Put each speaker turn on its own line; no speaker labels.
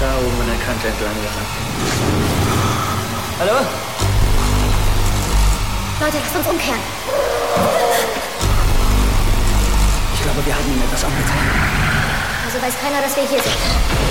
Da oben an der Kante entlang gerannt. Hallo?
Leute, lasst uns umkehren.
Ich glaube, wir haben ihm etwas angetan.
Also weiß keiner, dass wir hier sind.